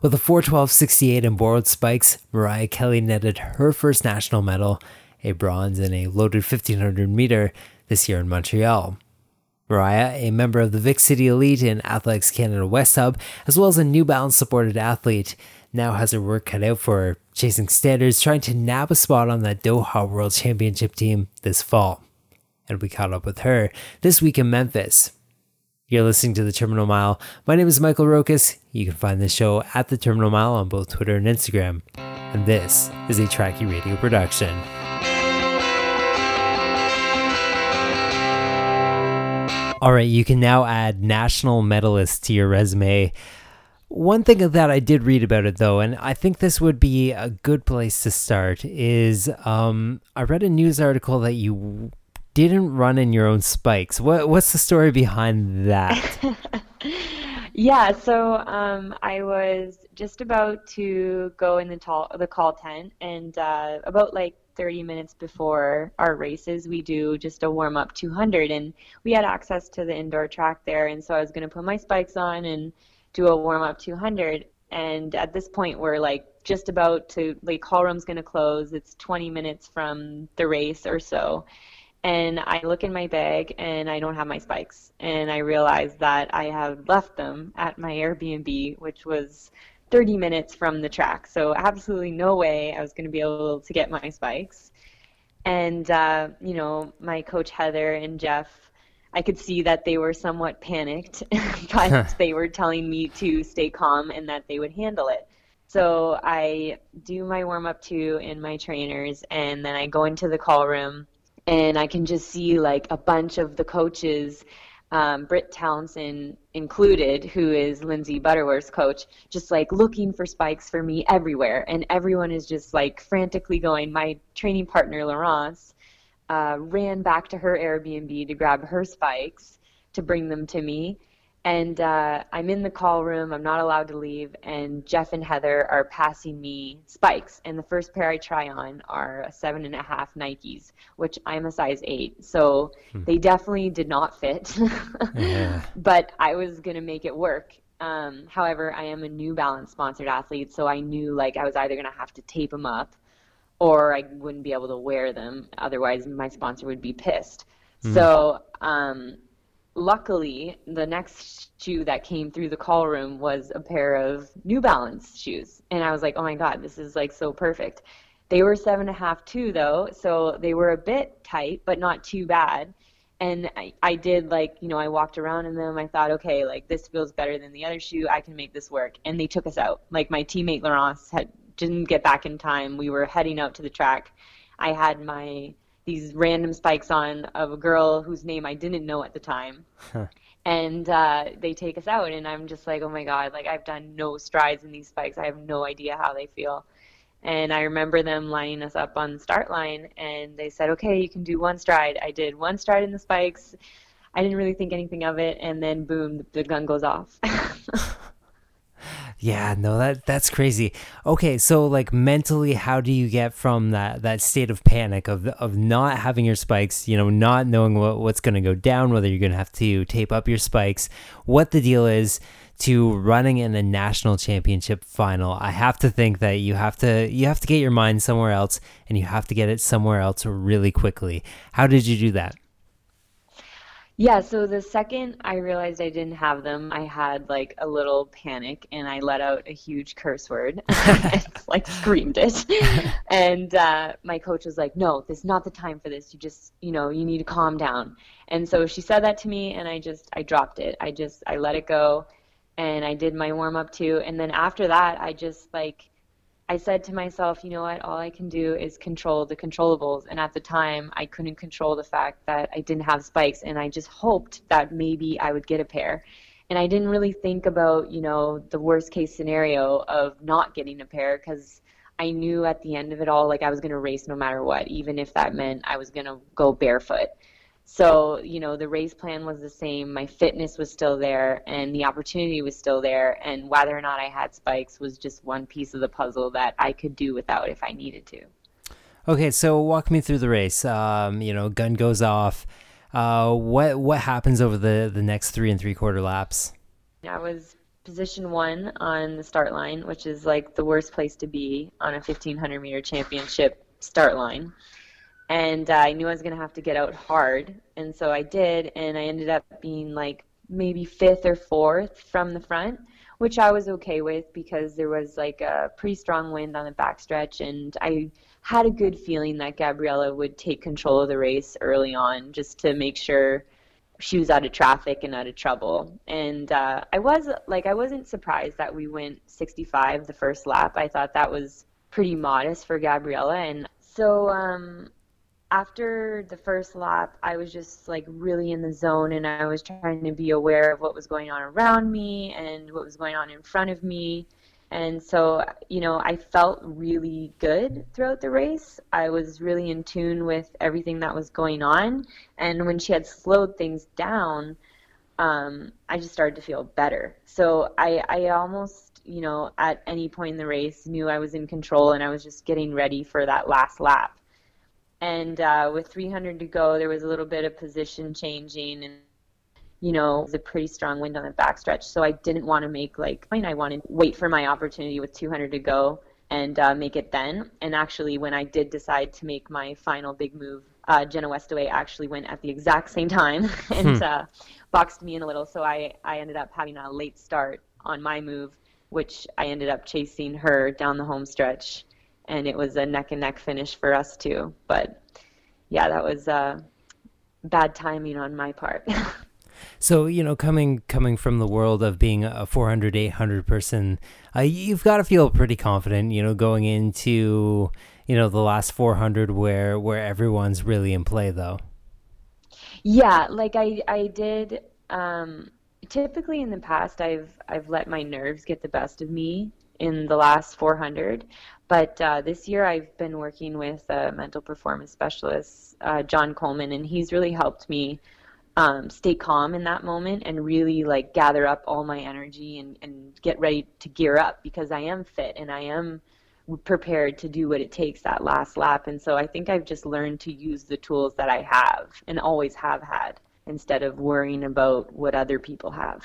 With a 412.68 in borrowed spikes, Mariah Kelly netted her first national medal, a bronze in a loaded 1500 meter, this year in Montreal. Mariah, a member of the Vic City Elite in Athletics Canada West Hub, as well as a New Balance supported athlete, now has her work cut out for her, chasing standards, trying to nab a spot on that Doha World Championship team this fall. And we caught up with her this week in Memphis. You're listening to The Terminal Mile. My name is Michael Rokas. You can find the show at The Terminal Mile on both Twitter and Instagram. And this is a Trackie Radio production. All right, you can now add national medalist to your resume. One thing that I did read about it though, and I think this would be a good place to start, is um, I read a news article that you didn't run in your own spikes. What what's the story behind that? yeah, so um, I was just about to go in the tall the call tent, and uh, about like 30 minutes before our races, we do just a warm up 200, and we had access to the indoor track there, and so I was going to put my spikes on and do a warm up 200. And at this point, we're like just about to like call room's going to close. It's 20 minutes from the race or so and I look in my bag and I don't have my spikes. And I realize that I have left them at my Airbnb, which was 30 minutes from the track. So, absolutely no way I was going to be able to get my spikes. And, uh, you know, my coach Heather and Jeff, I could see that they were somewhat panicked, but they were telling me to stay calm and that they would handle it. So I do my warm up two in my trainers, and then I go into the call room and I can just see like a bunch of the coaches, um, Brit Townsend included, who is Lindsey Butterworth's coach, just like looking for spikes for me everywhere, and everyone is just like frantically going. My training partner Laurence uh, ran back to her Airbnb to grab her spikes to bring them to me, and uh, I'm in the call room. I'm not allowed to leave, and Jeff and Heather are passing me spikes. And the first pair I try on are a seven and a half Nikes, which I'm a size eight, so hmm. they definitely did not fit. yeah. But I was gonna make it work. Um, however, I am a New Balance sponsored athlete, so I knew like I was either gonna have to tape them up, or I wouldn't be able to wear them. Otherwise, my sponsor would be pissed. Hmm. So um, luckily, the next shoe that came through the call room was a pair of New Balance shoes. And I was like, oh my God, this is like so perfect. They were seven and a half too, though. So they were a bit tight, but not too bad. And I, I did like, you know, I walked around in them. I thought, okay, like this feels better than the other shoe. I can make this work. And they took us out. Like my teammate Laurence had didn't get back in time. We were heading out to the track. I had my these random spikes on of a girl whose name I didn't know at the time. and uh, they take us out, and I'm just like, oh my God, like I've done no strides in these spikes. I have no idea how they feel. And I remember them lining us up on the start line, and they said, okay, you can do one stride. I did one stride in the spikes. I didn't really think anything of it, and then boom, the gun goes off. Yeah, no, that that's crazy. Okay, so like mentally, how do you get from that that state of panic of of not having your spikes, you know, not knowing what, what's going to go down, whether you're going to have to tape up your spikes, what the deal is, to running in a national championship final? I have to think that you have to you have to get your mind somewhere else, and you have to get it somewhere else really quickly. How did you do that? Yeah, so the second I realized I didn't have them, I had like a little panic and I let out a huge curse word and like screamed it. and uh, my coach was like, No, this is not the time for this. You just, you know, you need to calm down. And so she said that to me and I just, I dropped it. I just, I let it go and I did my warm up too. And then after that, I just like, I said to myself, you know what, all I can do is control the controllables. And at the time, I couldn't control the fact that I didn't have spikes, and I just hoped that maybe I would get a pair. And I didn't really think about, you know, the worst case scenario of not getting a pair because I knew at the end of it all, like I was going to race no matter what, even if that meant I was going to go barefoot. So, you know, the race plan was the same, my fitness was still there, and the opportunity was still there, and whether or not I had spikes was just one piece of the puzzle that I could do without if I needed to. Okay, so walk me through the race. Um, you know, gun goes off. Uh, what what happens over the the next three and three quarter laps? I was position one on the start line, which is like the worst place to be on a 1500 meter championship start line. And uh, I knew I was going to have to get out hard. And so I did. And I ended up being like maybe fifth or fourth from the front, which I was okay with because there was like a pretty strong wind on the backstretch. And I had a good feeling that Gabriela would take control of the race early on just to make sure she was out of traffic and out of trouble. And uh, I was like, I wasn't surprised that we went 65 the first lap. I thought that was pretty modest for Gabriela, And so um, after the first lap, I was just like really in the zone and I was trying to be aware of what was going on around me and what was going on in front of me. And so, you know, I felt really good throughout the race. I was really in tune with everything that was going on. And when she had slowed things down, um, I just started to feel better. So I, I almost, you know, at any point in the race knew I was in control and I was just getting ready for that last lap. And uh, with 300 to go, there was a little bit of position changing and you know, it was a pretty strong wind on the backstretch. So I didn't want to make like, I wanted to wait for my opportunity with 200 to go and uh, make it then. And actually, when I did decide to make my final big move, uh, Jenna Westaway actually went at the exact same time and hmm. uh, boxed me in a little. So I, I ended up having a late start on my move, which I ended up chasing her down the home stretch. And it was a neck and neck finish for us too. But yeah, that was uh, bad timing on my part. So you know, coming coming from the world of being a 400, 800 person, uh, you've got to feel pretty confident. You know, going into you know the last 400 where where everyone's really in play, though. Yeah, like I I did. Um, typically in the past, I've I've let my nerves get the best of me in the last 400. But uh, this year I've been working with a mental performance specialist, uh, John Coleman, and he's really helped me um, stay calm in that moment and really like gather up all my energy and, and get ready to gear up because I am fit and I am prepared to do what it takes that last lap. And so I think I've just learned to use the tools that I have and always have had instead of worrying about what other people have.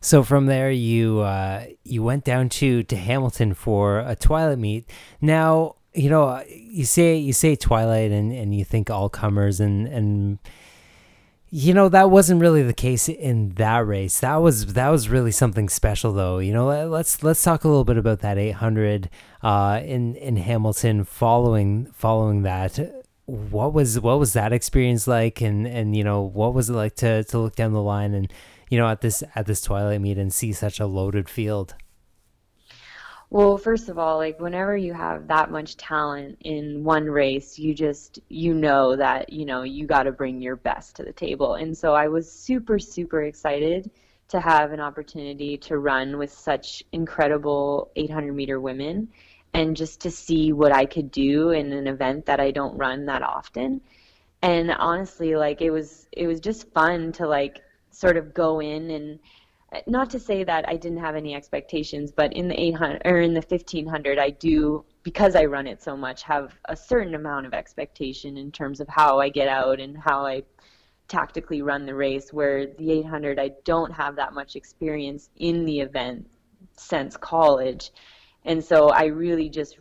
So from there, you uh, you went down to to Hamilton for a Twilight meet. Now you know you say you say Twilight and, and you think all comers and and you know that wasn't really the case in that race. That was that was really something special, though. You know, let's let's talk a little bit about that 800 uh, in in Hamilton. Following following that, what was what was that experience like, and and you know what was it like to to look down the line and you know at this at this Twilight meet and see such a loaded field. Well, first of all, like whenever you have that much talent in one race, you just you know that, you know, you got to bring your best to the table. And so I was super super excited to have an opportunity to run with such incredible 800 meter women and just to see what I could do in an event that I don't run that often. And honestly, like it was it was just fun to like sort of go in and uh, not to say that I didn't have any expectations, but in the 800 or in the 1500, I do because I run it so much have a certain amount of expectation in terms of how I get out and how I tactically run the race. Where the 800, I don't have that much experience in the event since college, and so I really just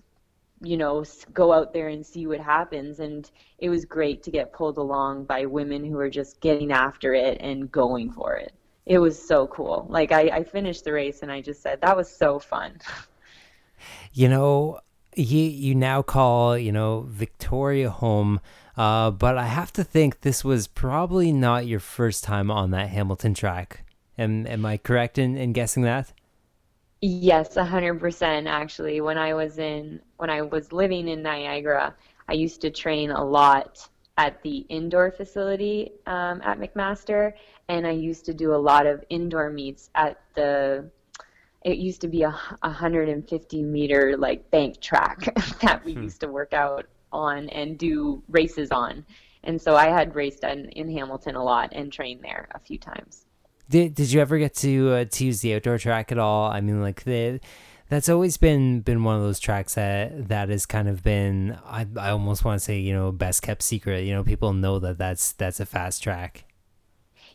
you know go out there and see what happens and it was great to get pulled along by women who are just getting after it and going for it it was so cool. Like I, I finished the race and I just said that was so fun. You know, you you now call you know Victoria home, uh, but I have to think this was probably not your first time on that Hamilton track. Am am I correct in, in guessing that? Yes, a hundred percent. Actually, when I was in when I was living in Niagara, I used to train a lot at the indoor facility um, at McMaster, and I used to do a lot of indoor meets at the. It used to be a 150 meter like bank track that we hmm. used to work out on and do races on, and so I had raced in, in Hamilton a lot and trained there a few times. Did Did you ever get to uh, to use the outdoor track at all? I mean, like the that's always been been one of those tracks that that has kind of been I, I almost want to say you know best kept secret you know people know that that's that's a fast track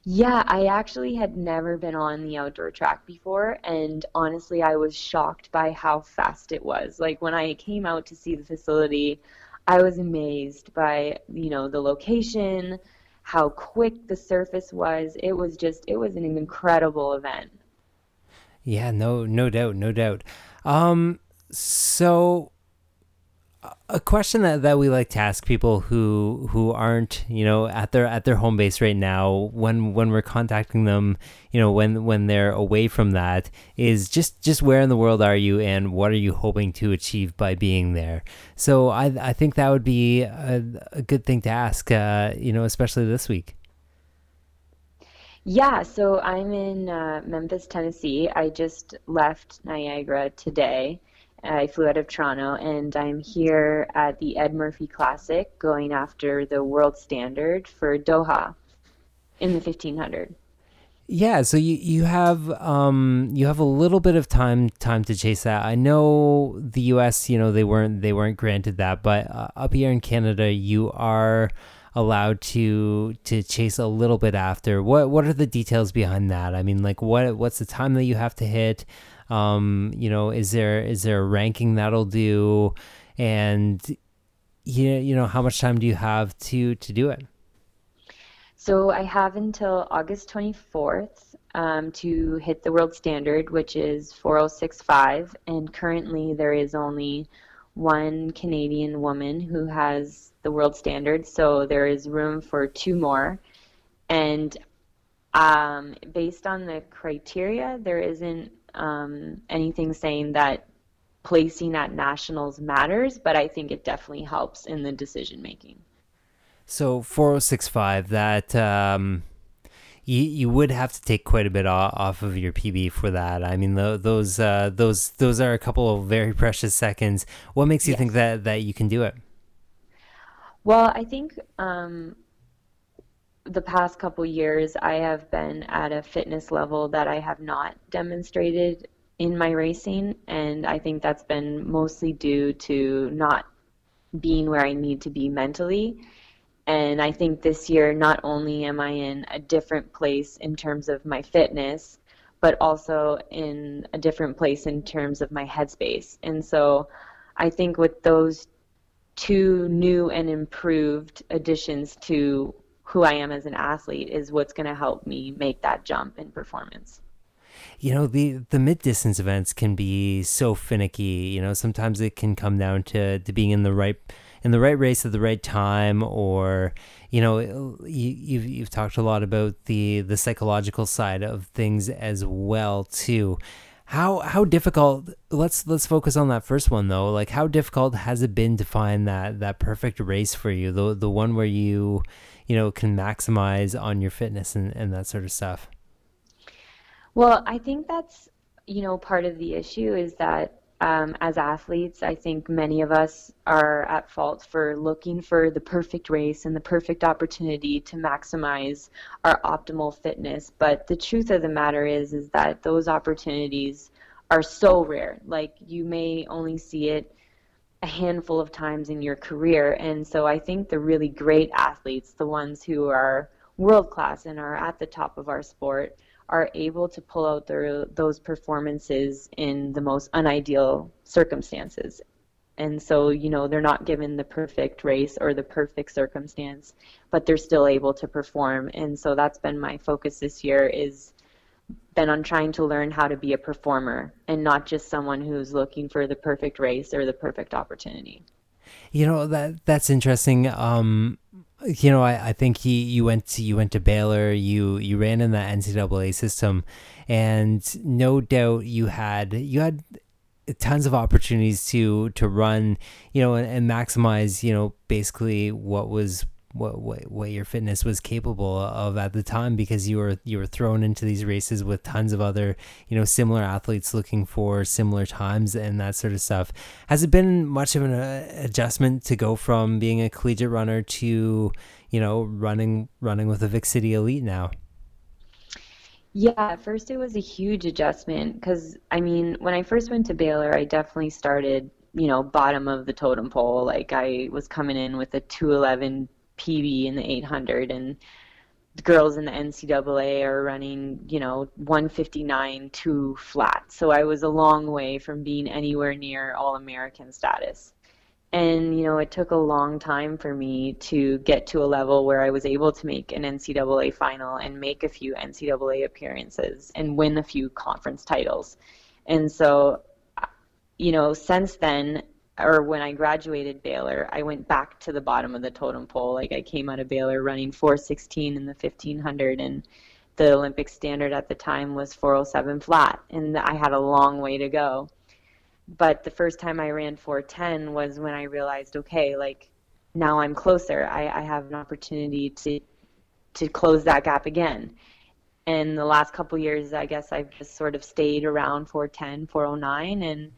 Yeah, I actually had never been on the outdoor track before, and honestly, I was shocked by how fast it was. Like when I came out to see the facility, I was amazed by, you know, the location, how quick the surface was. It was just, it was an incredible event. Yeah, no, no doubt, no doubt. Um, so a question that, that we like to ask people who who aren't you know at their at their home base right now when when we're contacting them you know when when they're away from that is just just where in the world are you and what are you hoping to achieve by being there so i i think that would be a, a good thing to ask uh, you know especially this week yeah, so I'm in uh, Memphis, Tennessee. I just left Niagara today. I flew out of Toronto, and I'm here at the Ed Murphy Classic going after the world standard for Doha in the 1500. Yeah, so you you have um you have a little bit of time time to chase that. I know the U.S. You know they weren't they weren't granted that, but uh, up here in Canada, you are allowed to to chase a little bit after. What what are the details behind that? I mean, like what what's the time that you have to hit? Um, you know, is there is there a ranking that'll do? And you you know, how much time do you have to to do it? So I have until August 24th um, to hit the world standard, which is 4065, and currently there is only one Canadian woman who has the world standard, so there is room for two more. And um, based on the criteria, there isn't um, anything saying that placing at nationals matters, but I think it definitely helps in the decision making. So 4065, that um, you you would have to take quite a bit off of your PB for that. I mean, the, those uh, those those are a couple of very precious seconds. What makes you yes. think that that you can do it? Well, I think um, the past couple years, I have been at a fitness level that I have not demonstrated in my racing, and I think that's been mostly due to not being where I need to be mentally. And I think this year, not only am I in a different place in terms of my fitness, but also in a different place in terms of my headspace. And so I think with those two new and improved additions to who I am as an athlete is what's going to help me make that jump in performance. You know, the the mid distance events can be so finicky. You know, sometimes it can come down to, to being in the right in the right race at the right time, or you know, you, you've you've talked a lot about the the psychological side of things as well too. How how difficult? Let's let's focus on that first one though. Like, how difficult has it been to find that that perfect race for you? The the one where you you know, can maximize on your fitness and, and that sort of stuff? Well, I think that's, you know, part of the issue is that um, as athletes, I think many of us are at fault for looking for the perfect race and the perfect opportunity to maximize our optimal fitness. But the truth of the matter is, is that those opportunities are so rare. Like you may only see it a handful of times in your career. And so I think the really great athletes, the ones who are world class and are at the top of our sport, are able to pull out their, those performances in the most unideal circumstances. And so, you know, they're not given the perfect race or the perfect circumstance, but they're still able to perform. And so that's been my focus this year is been on trying to learn how to be a performer and not just someone who's looking for the perfect race or the perfect opportunity. You know that that's interesting. Um, you know, I, I think he you went to you went to Baylor. You you ran in the NCAA system, and no doubt you had you had tons of opportunities to to run. You know, and, and maximize. You know, basically what was what, what what your fitness was capable of at the time because you were you were thrown into these races with tons of other you know similar athletes looking for similar times and that sort of stuff has it been much of an uh, adjustment to go from being a collegiate runner to you know running running with a Vic City elite now yeah, at first it was a huge adjustment because I mean, when I first went to Baylor, I definitely started, you know, bottom of the totem pole. Like I was coming in with a 211 PB in the 800 and the girls in the NCAA are running, you know, 159 two flat. So I was a long way from being anywhere near All American status. And, you know, it took a long time for me to get to a level where I was able to make an NCAA final and make a few NCAA appearances and win a few conference titles. And so, you know, since then, or when I graduated Baylor, I went back to the bottom of the totem pole. Like I came out of Baylor running 416 in the 1500 and the Olympic standard at the time was 407 flat and I had a long way to go but the first time I ran 410 was when I realized, okay, like now I'm closer. I, I have an opportunity to to close that gap again. And the last couple years, I guess I've just sort of stayed around 410, 409, and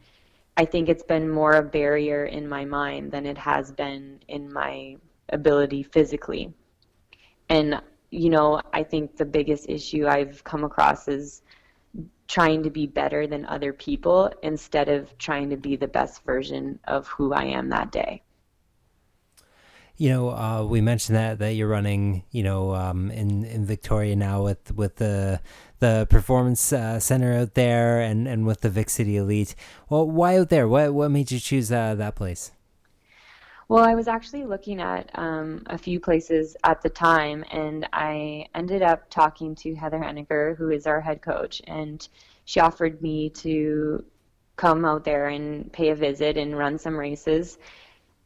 I think it's been more a barrier in my mind than it has been in my ability physically. And you know, I think the biggest issue I've come across is trying to be better than other people instead of trying to be the best version of who I am that day. You know, uh, we mentioned that that you're running, you know, um, in in Victoria now with with the the performance uh, center out there, and and with the Vic City Elite. Well, why out there? What what made you choose uh, that place? Well, I was actually looking at um, a few places at the time, and I ended up talking to Heather Hennigar, who is our head coach, and she offered me to come out there and pay a visit and run some races.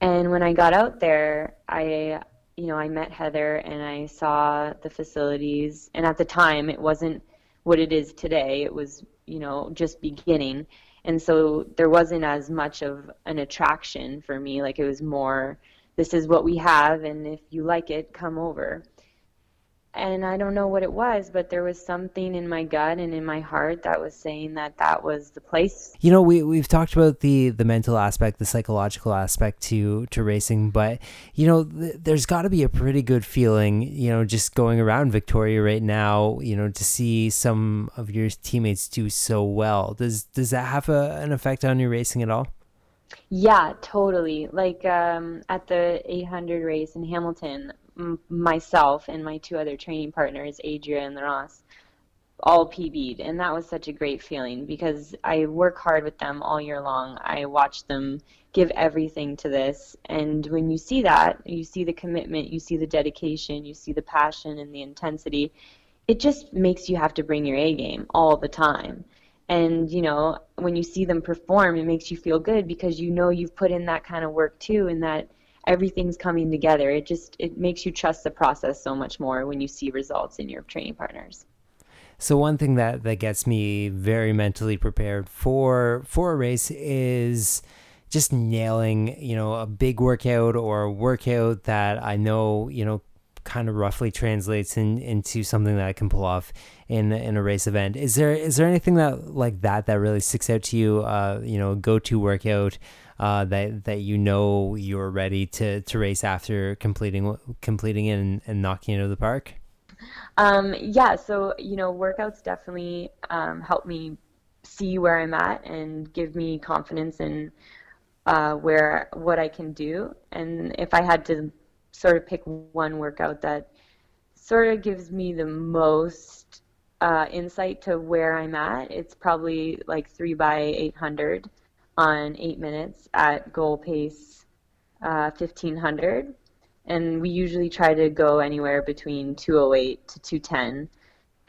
And when I got out there, I, you know, I met Heather and I saw the facilities. And at the time, it wasn't what it is today. It was, you know, just beginning. And so there wasn't as much of an attraction for me. Like it was more this is what we have and if you like it come over and I don't know what it was, but there was something in my gut and in my heart that was saying that that was the place. You know, we we've talked about the the mental aspect, the psychological aspect to to racing, but you know, th- there's got to be a pretty good feeling, you know, just going around Victoria right now, you know, to see some of your teammates do so well. Does does that have a, an effect on your racing at all? Yeah, totally. Like um, at the 800 race in Hamilton, myself and my two other training partners, Adria and Ross, all PB'd. And that was such a great feeling because I work hard with them all year long. I watch them give everything to this. And when you see that, you see the commitment, you see the dedication, you see the passion and the intensity, it just makes you have to bring your A game all the time. And, you know, when you see them perform, it makes you feel good because you know you've put in that kind of work too and that everything's coming together. It just it makes you trust the process so much more when you see results in your training partners. So one thing that that gets me very mentally prepared for for a race is just nailing, you know, a big workout or a workout that I know, you know, kind of roughly translates in, into something that I can pull off in in a race event. Is there is there anything that like that that really sticks out to you? Uh, you know, go to workout uh, that that you know you're ready to to race after completing completing it and, and knocking it out of the park? Um, yeah, so you know, workouts definitely um, help me see where I'm at and give me confidence in uh, where what I can do. And if I had to sort of pick one workout that sort of gives me the most uh, insight to where I'm at, it's probably like three by 800 on eight minutes at goal pace uh, 1500. And we usually try to go anywhere between 208 to 210.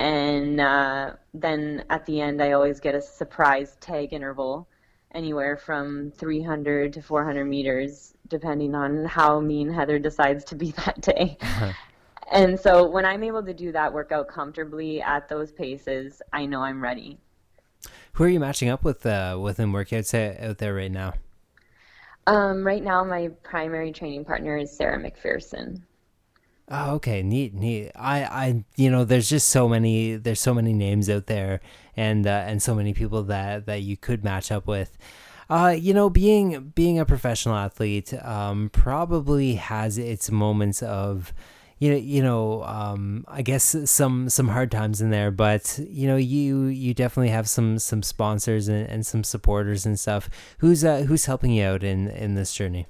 And uh, then at the end, I always get a surprise tag interval, anywhere from 300 to 400 meters, depending on how mean Heather decides to be that day. and so when I'm able to do that workout comfortably at those paces, I know I'm ready. Who are you matching up with uh, within workouts out there right now? Um, right now, my primary training partner is Sarah McPherson. Oh, okay, neat, neat. I, I, you know, there's just so many, there's so many names out there, and uh, and so many people that that you could match up with. Uh, you know, being being a professional athlete, um, probably has its moments of you know, you know, um, I guess some some hard times in there, but you know, you you definitely have some some sponsors and, and some supporters and stuff. Who's uh, who's helping you out in in this journey?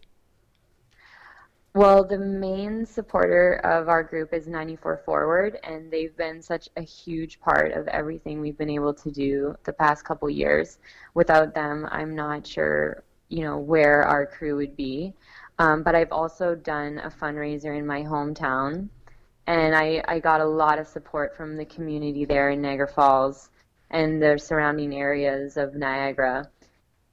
Well, the main supporter of our group is 94 Forward, and they've been such a huge part of everything we've been able to do the past couple years. Without them, I'm not sure, you know, where our crew would be. Um, but I've also done a fundraiser in my hometown, and I, I got a lot of support from the community there in Niagara Falls and the surrounding areas of Niagara.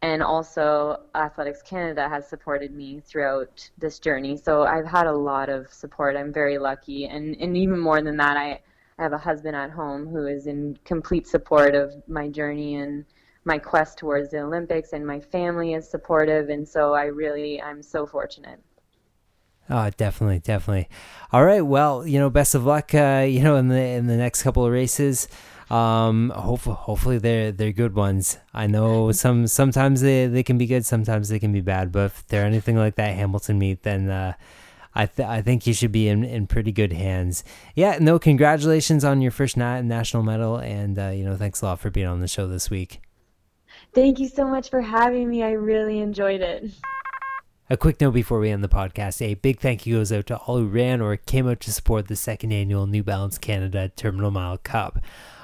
And also, Athletics Canada has supported me throughout this journey. So I've had a lot of support. I'm very lucky. And, and even more than that, I, I have a husband at home who is in complete support of my journey and my quest towards the Olympics, and my family is supportive. And so I really, I'm so fortunate. Oh, definitely, definitely. All right. Well, you know, best of luck. Uh, you know, in the in the next couple of races. Um, hopefully, hopefully they're they're good ones. I know some sometimes they, they can be good, sometimes they can be bad. But if they're anything like that Hamilton meet, then uh, I th- I think you should be in, in pretty good hands. Yeah, no, congratulations on your first na- national medal, and uh, you know, thanks a lot for being on the show this week. Thank you so much for having me. I really enjoyed it. A quick note before we end the podcast a big thank you goes out to all who ran or came out to support the second annual New Balance Canada Terminal Mile Cup.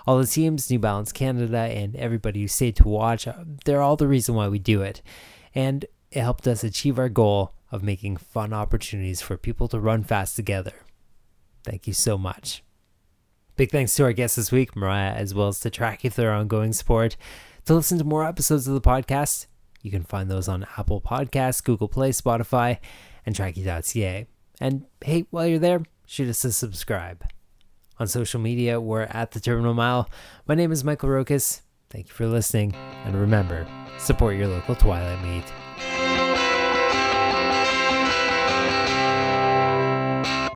All the teams, New Balance Canada, and everybody who stayed to watch, uh, they're all the reason why we do it. And it helped us achieve our goal of making fun opportunities for people to run fast together. Thank you so much. Big thanks to our guests this week, Mariah, as well as to Trackie for their ongoing support. To listen to more episodes of the podcast, you can find those on Apple Podcasts, Google Play, Spotify, and Trackie.ca. And hey, while you're there, shoot us a subscribe. On social media, we're at the Terminal Mile. My name is Michael Rokas. Thank you for listening, and remember, support your local Twilight meet.